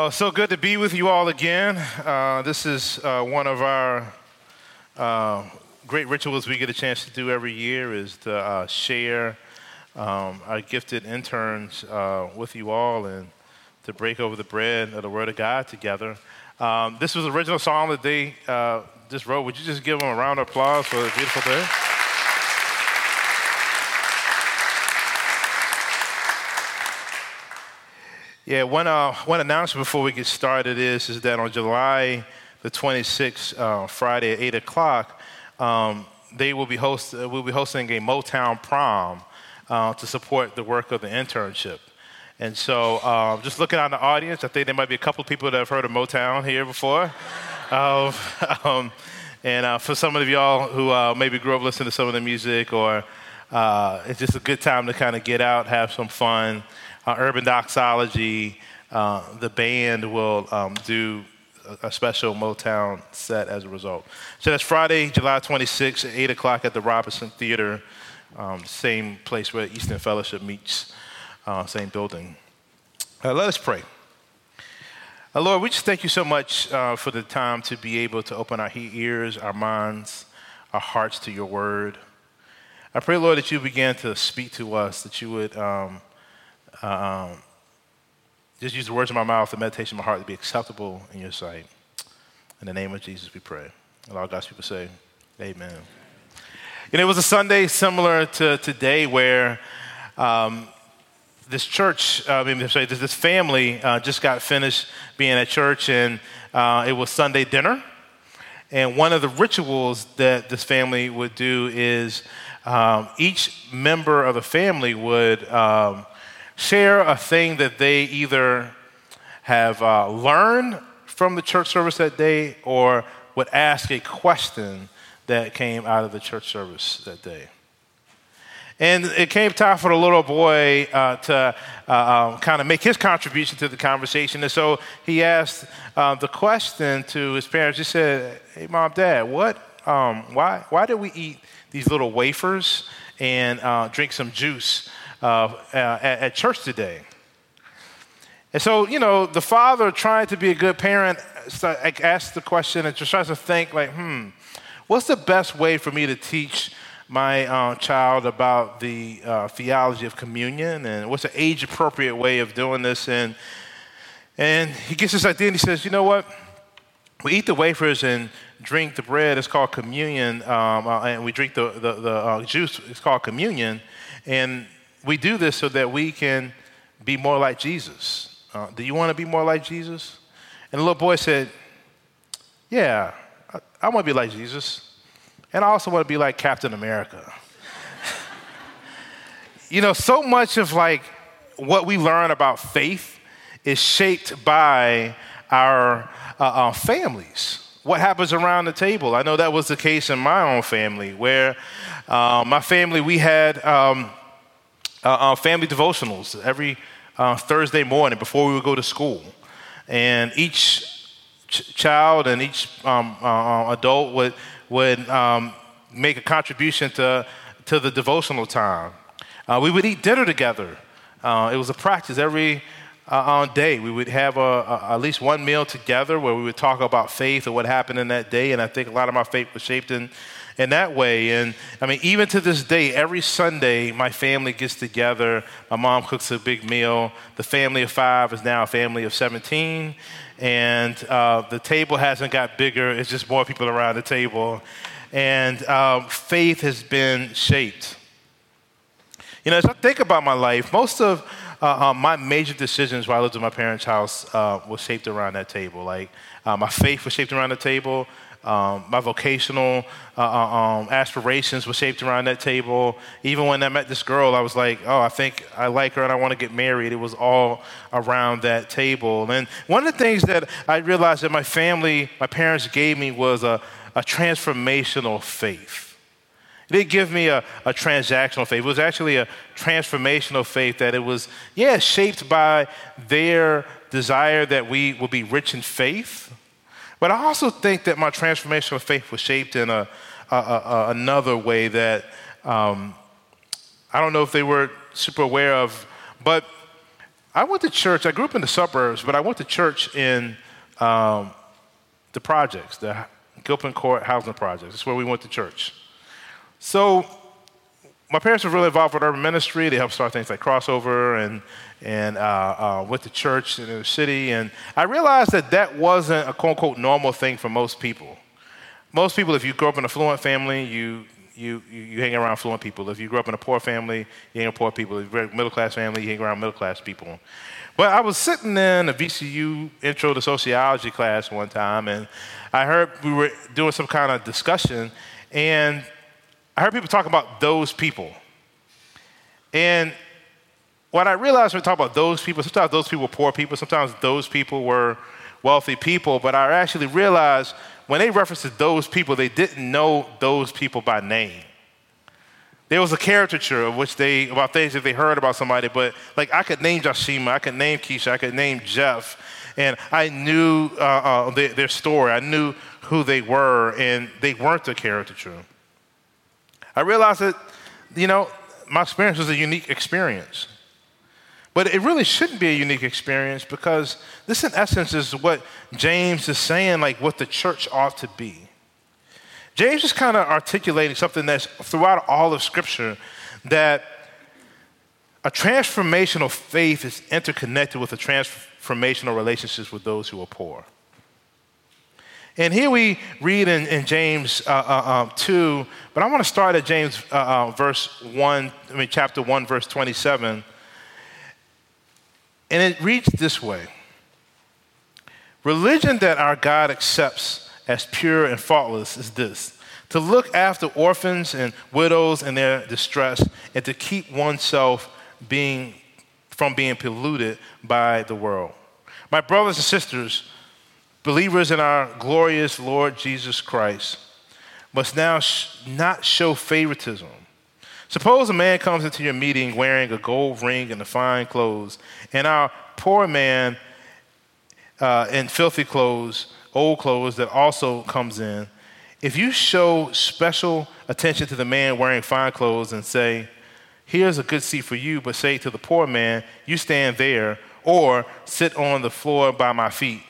Oh, so good to be with you all again. Uh, this is uh, one of our uh, great rituals we get a chance to do every year is to uh, share um, our gifted interns uh, with you all and to break over the bread of the Word of God together. Um, this was the original song that they just wrote. Would you just give them a round of applause for a beautiful day? Yeah, one, uh, one announcement before we get started is, is that on July the 26th, uh, Friday at 8 o'clock, um, they will be, host, uh, will be hosting a Motown prom uh, to support the work of the internship. And so, um, just looking out the audience, I think there might be a couple of people that have heard of Motown here before. um, um and uh, for some of y'all who maybe grew up listening to some of the music, or it's just a good time to kind of get out, have some fun uh, Urban Doxology, uh, the band will um, do a, special Motown set as a result. So that's Friday, July 26th, at 8 o'clock at the Robinson Theater, um, same place where East End Fellowship meets, uh, same building. Uh, let us pray. Uh, Lord, we just thank you so much uh, for the time to be able to open our ears, our minds, our hearts to your word. I pray, Lord, that you begin to speak to us, that you would um, um, just use the words of my mouth, the meditation of my heart to be acceptable in your sight. In the name of Jesus, we pray. And all God's people say, Amen. And it was a Sunday similar to today where um, this church, uh, I mean, sorry, this, family uh, just got finished being at church, and uh, it was Sunday dinner. And one of the rituals that this family would do is um, each member of the family would um, share a thing that they either have uh, learned from the church service that day or would ask a question that came out of the church service that day. And it came time for the little boy uh, to uh, um, kind of make his contribution to the conversation. And so he asked uh, the question to his parents. He said, Hey, mom, dad, what, um, why, why did we eat these little wafers and uh, drink some juice uh, uh, at, at church today. And so, you know, the father trying to be a good parent asks the question and just tries to think, like, hmm, what's the best way for me to teach my uh, child about the uh, theology of communion and what's an age appropriate way of doing this? And, and he gets this idea and he says, you know what? We eat the wafers and drink the bread. It's called communion. Um, uh, and we drink the, the, the uh, juice. It's called communion. And we do this so that we can be more like Jesus. Uh, do you want to be more like Jesus? And the little boy said, Yeah, I, I want to be like Jesus. And I also want to be like Captain America. you know, so much of like what we learn about faith is shaped by our, uh, our families. What happens around the table? I know that was the case in my own family, where uh, my family, we had um, uh, uh, family devotionals every uh, Thursday morning before we would go to school. And each ch- child and each um, uh, uh, adult would, would um, make a contribution to, to the devotional time. Uh, we would eat dinner together. it was a practice every day. We would have a, a, at least one meal together where we would talk about faith or what happened in that day. And I think a lot of my faith was shaped in in that way. And I mean, even to this day, every Sunday, my family gets together. My mom cooks a big meal. The family of five is now a family of 17. And uh, the table hasn't got bigger, it's just more people around the table. And um, faith has been shaped. You know, as I think about my life, most of uh, uh, my major decisions while I lived in my parents' house uh, was shaped around that table. Like, uh, my faith was shaped around the table. Um, my vocational uh, uh, um, aspirations were shaped around that table. Even when I met this girl, I was like, oh, I think I like her and I want to get married. It was all around that table. And one of the things that I realized that my family, my parents gave me was a, a transformational faith. It didn't give me a, a transactional faith. It was actually a transformational faith that it was, yeah, shaped by their desire that we would be rich in faith but I also think that my transformation of faith was shaped in a, a, a another way that um, I don't know if they were super aware of, but I went to church. I grew up in the suburbs, but I went to church in um, the projects, the Gilpin Court Housing Projects. That's where we went to church. So my parents were really involved with urban ministry. They helped start things like Crossover and, and uh, uh, went to church in the city. And I realized that that wasn't a quote unquote normal thing for most people. Most people, if you grow up in a fluent family, you, you, you, you hang around fluent people. If you grew up in a poor family, you hang around poor people. If you're a middle class family, you hang around middle class people. But I was sitting in a VCU intro to sociology class one time, and I heard we were doing some kind of discussion, and I heard people talk about those people. And what I realized when we talk about those people, sometimes those people were poor people, sometimes those people were wealthy people, but I actually realized when they referenced those people, they didn't know those people by name. There was a caricature of which they about things that they heard about somebody, but like I could name Joshima, I could name Keisha, I could name Jeff, and I knew uh, uh, their, their story. I knew who they were, and they weren't a caricature. I realized that, you know, my experience was a unique experience. But it really shouldn't be a unique experience because this, in essence, is what James is saying, like what the church ought to be. James is kind of articulating something that's throughout all of Scripture that a transformational faith is interconnected with a transformational relationships with those who are poor. And here we read in, in James uh, uh, um, 2, but I want to start at James uh, uh, verse 1, I mean, chapter 1, verse 27. And it reads this way Religion that our God accepts as pure and faultless is this to look after orphans and widows in their distress and to keep oneself being, from being polluted by the world. My brothers and sisters, believers in our glorious Lord Jesus Christ must now sh- not show favoritism. Suppose a man comes into your meeting wearing a gold ring and fine clothes, and our poor man uh, in filthy clothes, old clothes, that also comes in. If you show special attention to the man wearing fine clothes and say, Here's a good seat for you, but say to the poor man, You stand there, or sit on the floor by my feet.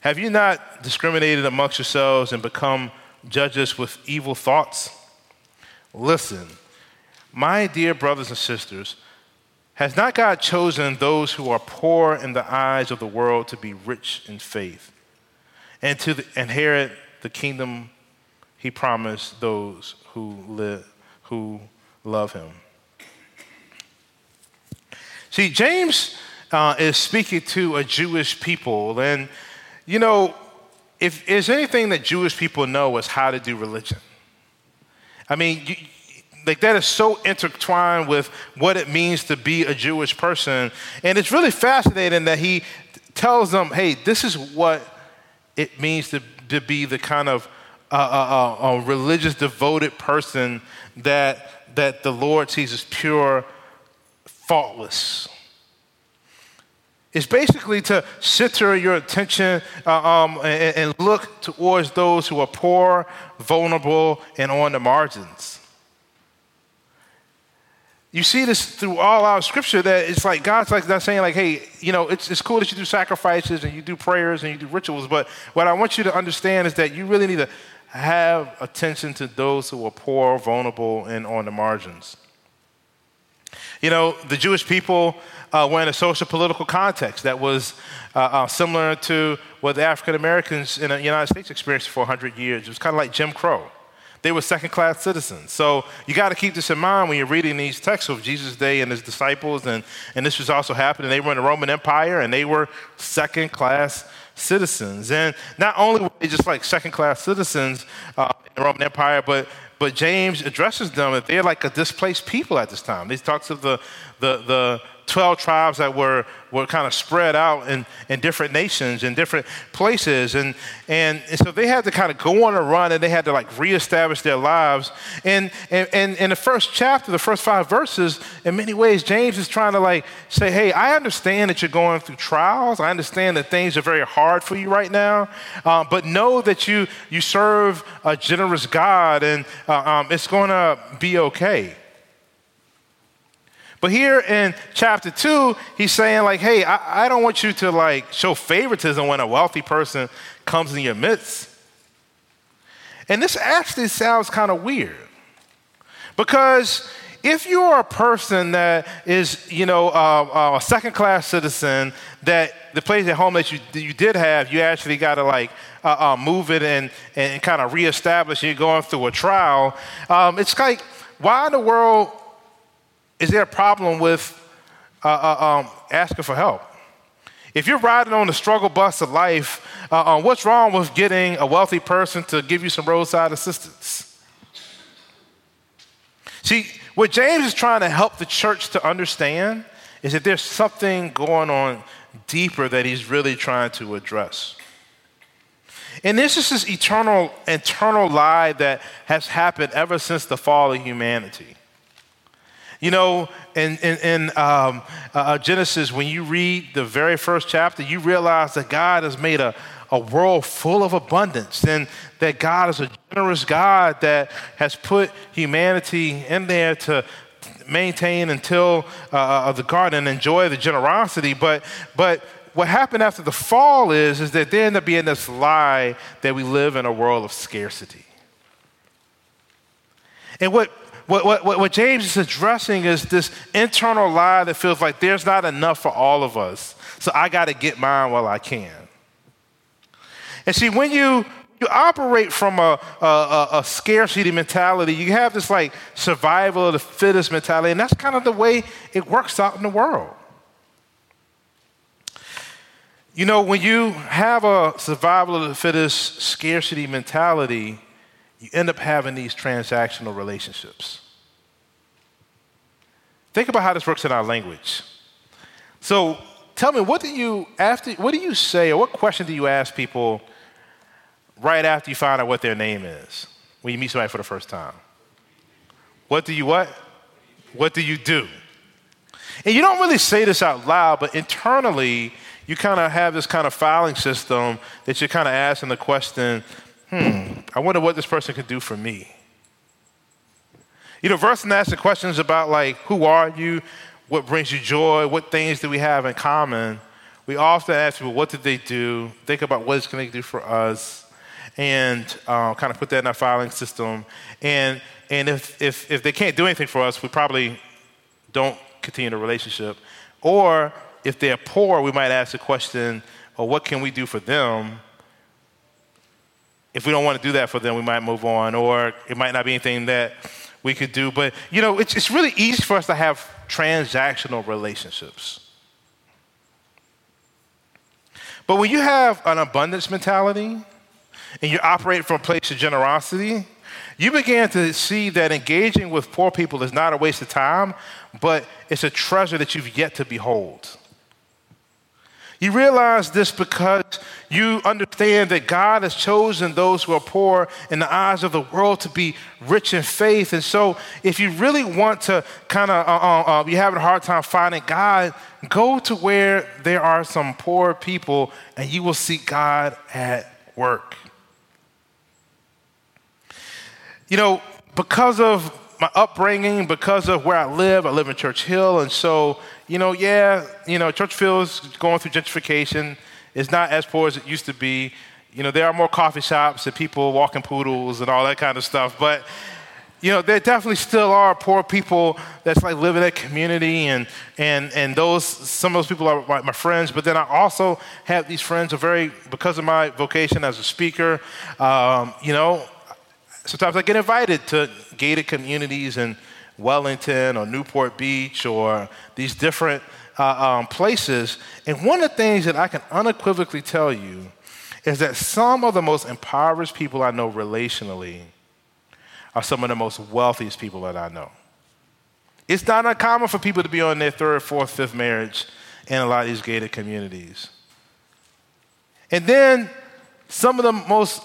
Have you not discriminated amongst yourselves and become judges with evil thoughts? Listen, my dear brothers and sisters, has not God chosen those who are poor in the eyes of the world to be rich in faith and to the, inherit the kingdom he promised those who, live, who love him? See, James uh, is speaking to a Jewish people, and you know, if there's anything that Jewish people know is how to do religion. I mean, you, like that is so intertwined with what it means to be a Jewish person. And it's really fascinating that he tells them, hey, this is what it means to, to be the kind of uh, uh, uh, religious, devoted person that, that the Lord sees as pure, faultless. It's basically to center your attention uh, um, and, and look towards those who are poor, vulnerable, and on the margins. You see this through all our scripture that it's like God's like not saying like, hey, you know, it's, it's cool that you do sacrifices and you do prayers and you do rituals, but what I want you to understand is that you really need to have attention to those who are poor, vulnerable, and on the margins. You know, the Jewish people uh, were in a social political context that was uh, uh, similar to what the African Americans in the United States experienced for 100 years. It was kind of like Jim Crow. They were second class citizens. So you got to keep this in mind when you're reading these texts of Jesus' day and his disciples. And, and this was also happening. They were in the Roman Empire and they were second class citizens. And not only were they just like second class citizens uh, in the Roman Empire, but but James addresses them that they're like a displaced people at this time. He talks of the, the, the 12 tribes that were, were kind of spread out in, in different nations, and different places. And, and, and, so they had to kind of go on a run and they had to like reestablish their lives. And, and, and in the first chapter, the first five verses, in many ways, James is trying to like say, hey, I understand that you're going through trials. I understand that things are very hard for you right now. Uh, but know that you, you serve a generous God and uh, um, it's going to be okay. But here in chapter two, he's saying, like, hey, I, I don't want you to like show favoritism when a wealthy person comes in your midst. And this actually sounds kind of weird. Because if you're a person that is, you know, uh, uh, a second class citizen, that the place at home that you, that you did have, you actually got to like uh, uh, move it and, and kind of reestablish, you're going through a trial. Um, it's like, why in the world is there a problem with uh, uh, um, asking for help? If you're riding on the struggle bus of life, what's wrong with getting a wealthy person to give you some roadside assistance? See, what James is trying to help the church to understand is that there's something going on deeper that he's really trying to address. And this is this eternal, internal lie that has happened ever since the fall of humanity. You know, in, in, in um, uh, uh Genesis, when you read the very first chapter, you realize that God has made a, a world full of abundance and that God is a generous God that has put humanity in there to maintain until uh, uh, the garden and enjoy the generosity. But, but what happened after the fall is, is that there ended up being this lie that we live in a world of scarcity. And what what, what, what, James is addressing is this internal lie that feels like there's not enough for all of us, so I got to get mine while I can. And see, when you you operate from a, a, a, scarcity mentality. You have this like survival of the fittest mentality, and that's kind of the way it works out in the world. You know, when you have a survival of the fittest scarcity mentality, you end up having these transactional relationships. Think about how this works in our language. So tell me, what do you after what do you say or what question do you ask people right after you find out what their name is when you meet somebody for the first time. What do you what? What do you do? And you don't really say this out loud, but internally, you kind of have this kind of filing system that you're kind of asking the question, hmm, I wonder what this person could do for me. You know, versus asking questions about like, who are you? What brings you joy? What things do we have in common? We often ask people, what did they do? Think about what can they do for us? and uh, kind of put that in our filing system. And, and if, if, if they can't do anything for us, we probably don't continue the relationship. Or if they're poor, we might ask the question, well, what can we do for them? If we don't want to do that for them, we might move on. Or it might not be anything that we could do. But, you know, it's, it's really easy for us to have transactional relationships. But when you have an abundance mentality, and you operate from a place of generosity, you began to see that engaging with poor people is not a waste of time, but it's a treasure that you've yet to behold. You realize this because you understand that God has chosen those who are poor in the eyes of the world to be rich in faith. And so, if you really want to kind of, uh, uh, uh, you're having a hard time finding God, go to where there are some poor people and you will see God at work. You know, because of my upbringing, because of where I live, I live in Church Hill, and so, you know, yeah, you know, Church Hill is going through gentrification. It's not as poor as it used to be. You know, there are more coffee shops and people walking poodles and all that kind of stuff, but you know, there definitely still are poor people that's like live in that community, and and and those some of those people are my, my, friends. But then I also have these friends who are very because of my vocation as a speaker. Um, you know, sometimes I get invited to gated communities in Wellington or Newport Beach or these different uh, um, places. And one of the things that I can unequivocally tell you is that some of the most impoverished people I know relationally are some of the most wealthiest people that I know. It's not uncommon for people to be on their third, fourth, fifth marriage in a lot of these gated communities. And then some of the most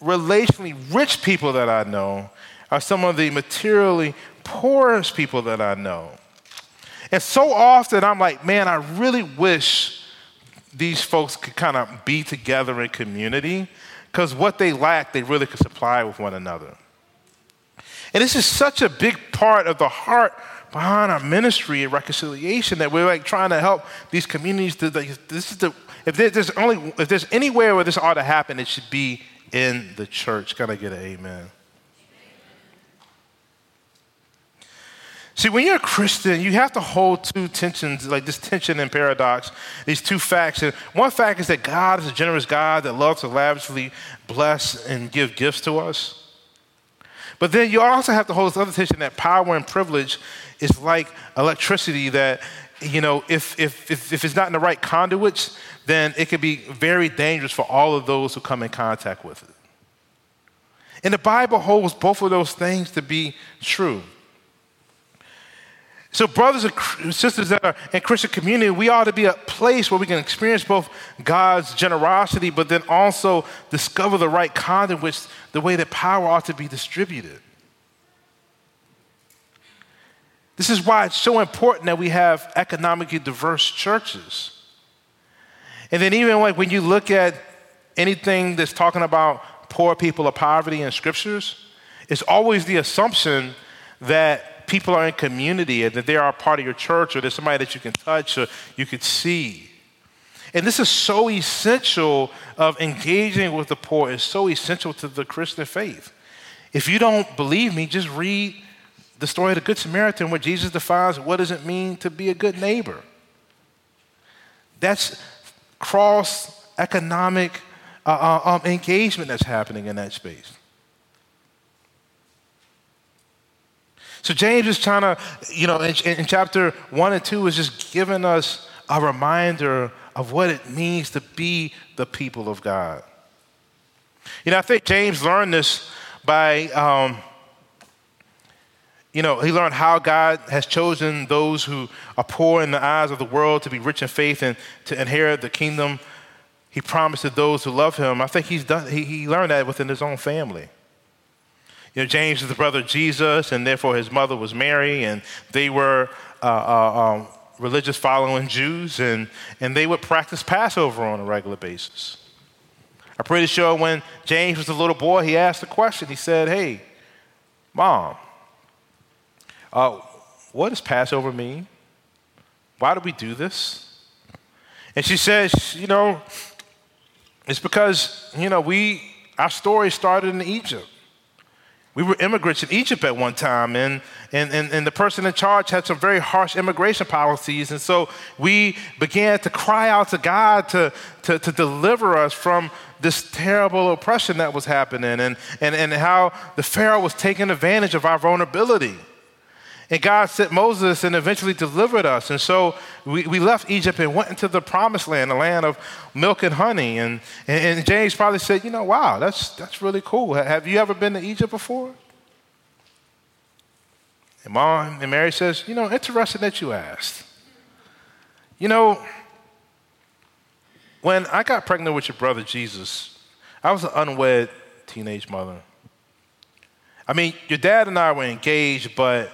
relationally rich people that I know are some of the materially poorest people that I know. And so often I'm like, man, I really wish these folks could kind of be together in community because what they lack, they really could supply with one another. And this is such a big part of the heart behind our ministry and reconciliation that we're like trying to help these communities to like, this is the if there's only if there's anywhere where this ought to happen, it should be in the church. I get an amen? See, when you're a Christian, you have to hold two tensions, like this tension and paradox, these two facts. And one fact is that God is a generous God that loves to lavishly bless and give gifts to us. But then you also have to hold this other tension that power and privilege is like electricity that, you know, if, if, if, if it's not in the right conduits, then it can be very dangerous for all of those who come in contact with it. And the Bible holds both of those things to be true. So, brothers and sisters that are in Christian community, we ought to be a place where we can experience both God's generosity, but then also discover the right conduit, which the way that power ought to be distributed. This is why it's so important that we have economically diverse churches. And then, even like when you look at anything that's talking about poor people or poverty in scriptures, it's always the assumption that people are in community and that they are a part of your church or there's somebody that you can touch or you could see. And this is so essential of engaging with the poor, is so essential to the Christian faith. If you don't believe me, just read the story of the Good Samaritan where Jesus defines what does it mean to be a good neighbor. That's cross economic uh, uh, um, engagement that's happening in that space. So James is trying to, you know, in, in, chapter one and two is just giving us a reminder of what it means to be the people of God. You know, I think James learned this by, um, you know, he learned how God has chosen those who are poor in the eyes of the world to be rich in faith and to inherit the kingdom he promised to those who love him. I think he's done, he, he learned that within his own family. You know, James is the brother of Jesus, and therefore his mother was Mary, and they were uh, uh, um, religious following Jews, and, and they would practice Passover on a regular basis. I'm pretty sure when James was a little boy, he asked a question. He said, Hey, mom, uh, what does Passover mean? Why do we do this? And she says, You know, it's because, you know, we, our story started in Egypt. We were immigrants in Egypt at one time, and, and, and, and, the person in charge had some very harsh immigration policies. And so we began to cry out to God to, to, to deliver us from this terrible oppression that was happening, and, and, and how the Pharaoh was taking advantage of our vulnerability. And God sent Moses and eventually delivered us. And so we, we left Egypt and went into the promised land, the land of milk and honey. And, and, and James probably said, you know, wow, that's, that's really cool. Have you ever been to Egypt before? And mom and Mary says, you know, interesting that you asked. You know, when I got pregnant with your brother Jesus, I was an unwed teenage mother. I mean, your dad and I were engaged, but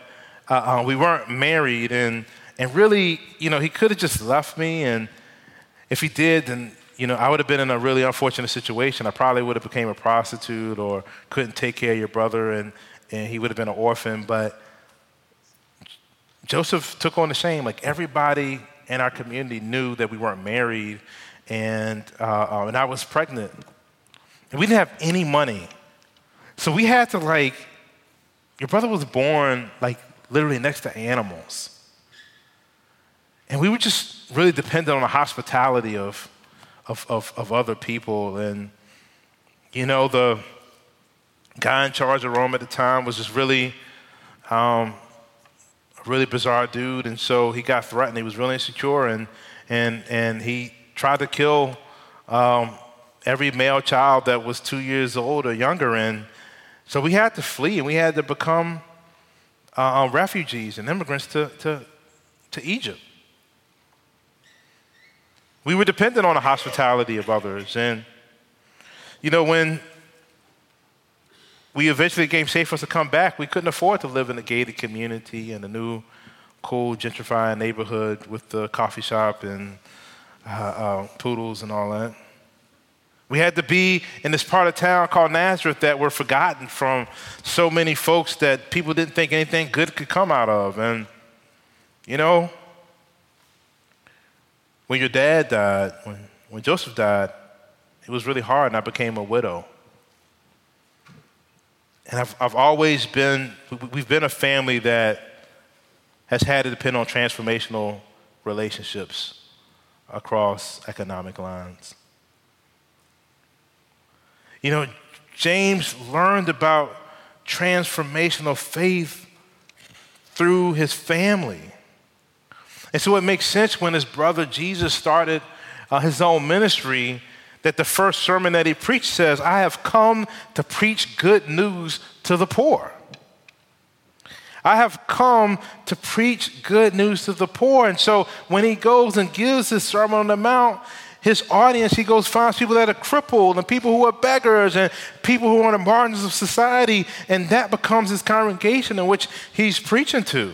uh, uh, we weren't married, and and really, you know, he could have just left me, and if he did, then you know, I would have been in a really unfortunate situation. I probably would have became a prostitute or couldn't take care of your brother, and and he would have been an orphan. But Joseph took on the shame. Like everybody in our community knew that we weren't married, and uh, uh, and I was pregnant, and we didn't have any money, so we had to like. Your brother was born like literally next to animals. And we were just really dependent on the hospitality of, of, of, of other people. And, you know, the guy in charge of Rome at the time was just really um, a really bizarre dude. And so he got threatened. He was really insecure. And, and, and he tried to kill um, every male child that was two years old or younger. And so we had to flee and we had to become uh, uh, refugees and immigrants to, to, to Egypt. We were dependent on the hospitality of others. And, you know, when we eventually became safe for us to come back, we couldn't afford to live in a gated community and a new, cool, gentrifying neighborhood with the coffee shop and uh, uh, poodles and all that. We had to be in this part of town called Nazareth that were forgotten from so many folks that people didn't think anything good could come out of. And You know, when your dad died, when, when Joseph died, it was really hard, and I became a widow. And I've, I've always been, we've been a family that has had to depend on transformational relationships across economic lines. You know, James learned about transformational faith through his family. And so it makes sense when his brother Jesus started uh, his own ministry that the first sermon that he preached says, I have come to preach good news to the poor. I have come to preach good news to the poor. And so when he goes and gives his Sermon on the Mount, his audience, he goes finds people that are crippled and people who are beggars and people who are on the margins of society, and that becomes his congregation in which he's preaching to.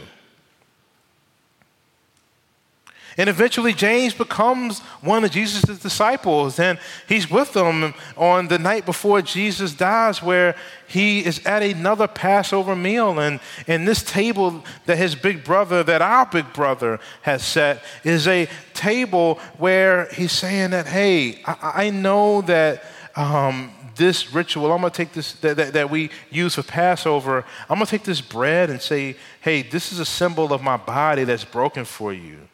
And eventually, James becomes one of Jesus' disciples, and he's with them on the night before Jesus dies, where he is at another Passover meal. And, and this table that his big brother, that our big brother has set, is a table where he's saying that, hey, I, I know that. Um, this ritual, I'm gonna take this that, that, that, we use for Passover, I'm gonna take this bread and say, hey, this is a symbol of my body that's broken for you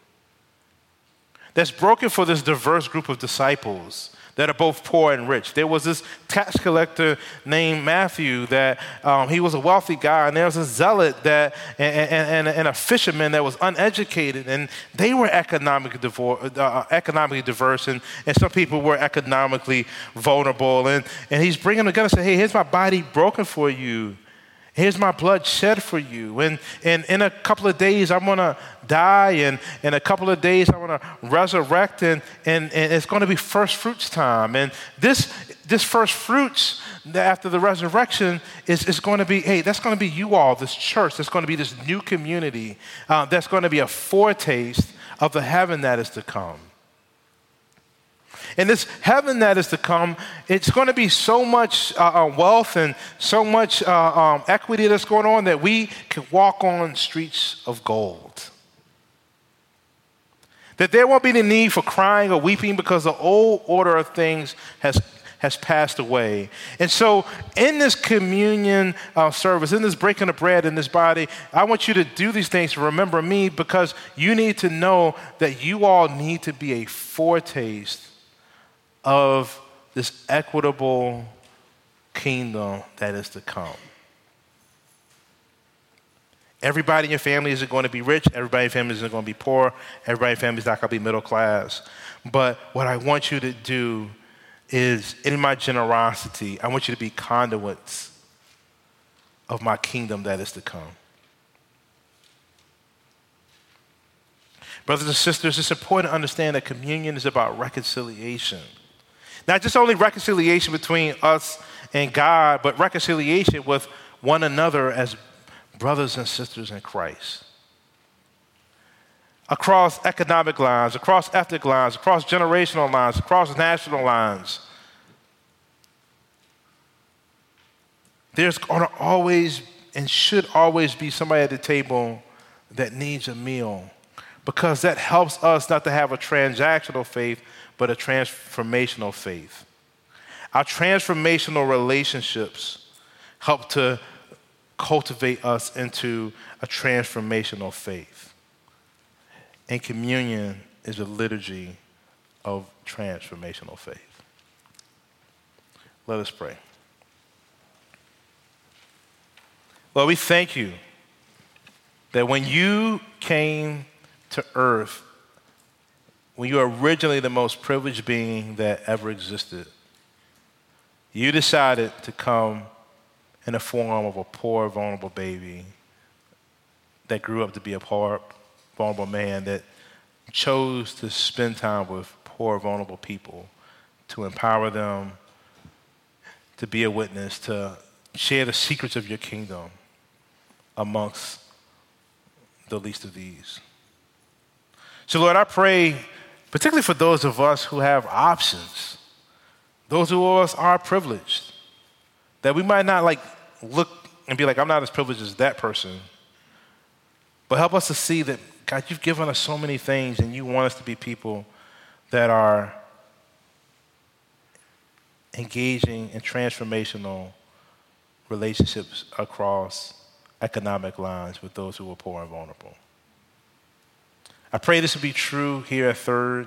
that's broken for this diverse group of disciples that are both poor and rich. There was this tax collector named Matthew that um, he was a wealthy guy, and there was a zealot that and, and, and a fisherman that was uneducated, and they were economically, divor- uh, economically diverse, and, and some people were economically vulnerable. And, and he's bringing them together and say, hey, here's my body broken for you. Here's my blood shed for you. And, and in a couple of days, I'm going to die. And in a couple of days, I'm going to resurrect. And, and, and it's going to be first fruits time. And this, this first fruits after the resurrection is, is going to be hey, that's going to be you all, this church. That's going to be this new community. Uh, that's going to be a foretaste of the heaven that is to come. And this heaven that is to come, it's going to be so much uh, uh, wealth and so much uh, um, equity that's going on that we can walk on streets of gold. That there won't be the need for crying or weeping because the old order of things has has passed away. And so, in this communion uh, service, in this breaking of bread in this body, I want you to do these things to remember me because you need to know that you all need to be a foretaste of this equitable kingdom that is to come. Everybody in your family isn't going to be rich. Everybody in your family isn't going to be poor. Everybody in your family is not going to be middle class. But what I want you to do is, in my generosity, I want you to be conduits of my kingdom that is to come. Brothers and sisters, it's important to understand that communion is about reconciliation. Not just only reconciliation between us and God, but reconciliation with one another as brothers and sisters in Christ. Across economic lines, across ethnic lines, across generational lines, across national lines. There's going to always and should always be somebody at the table that needs a meal because that helps us not to have a transactional faith, but a transformational faith. Our transformational relationships help to cultivate us into a transformational faith. And communion is a liturgy of transformational faith. Let us pray. Lord, we thank you that when you came to earth, when you were originally the most privileged being that ever existed, you decided to come in the form of a poor, vulnerable baby that grew up to be a poor, vulnerable man that chose to spend time with poor, vulnerable people to empower them, to be a witness, to share the secrets of your kingdom amongst the least of these. So, Lord, I pray, particularly for those of us who have options, those of us are privileged, that we might not like look and be like, I'm not as privileged as that person, but help us to see that God, you've given us so many things, and you want us to be people that are engaging in transformational relationships across economic lines with those who are poor and vulnerable. I pray this will be true here at Third.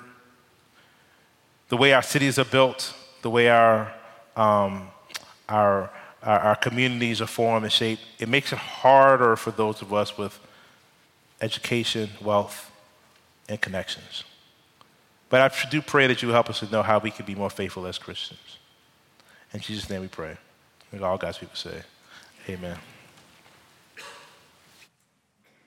The way our cities are built, the way our, um, our, our, our communities are formed and shaped, it makes it harder for those of us with education, wealth, and connections. But I do pray that you help us to know how we can be more faithful as Christians. In Jesus' name we pray. And all God's people say, Amen.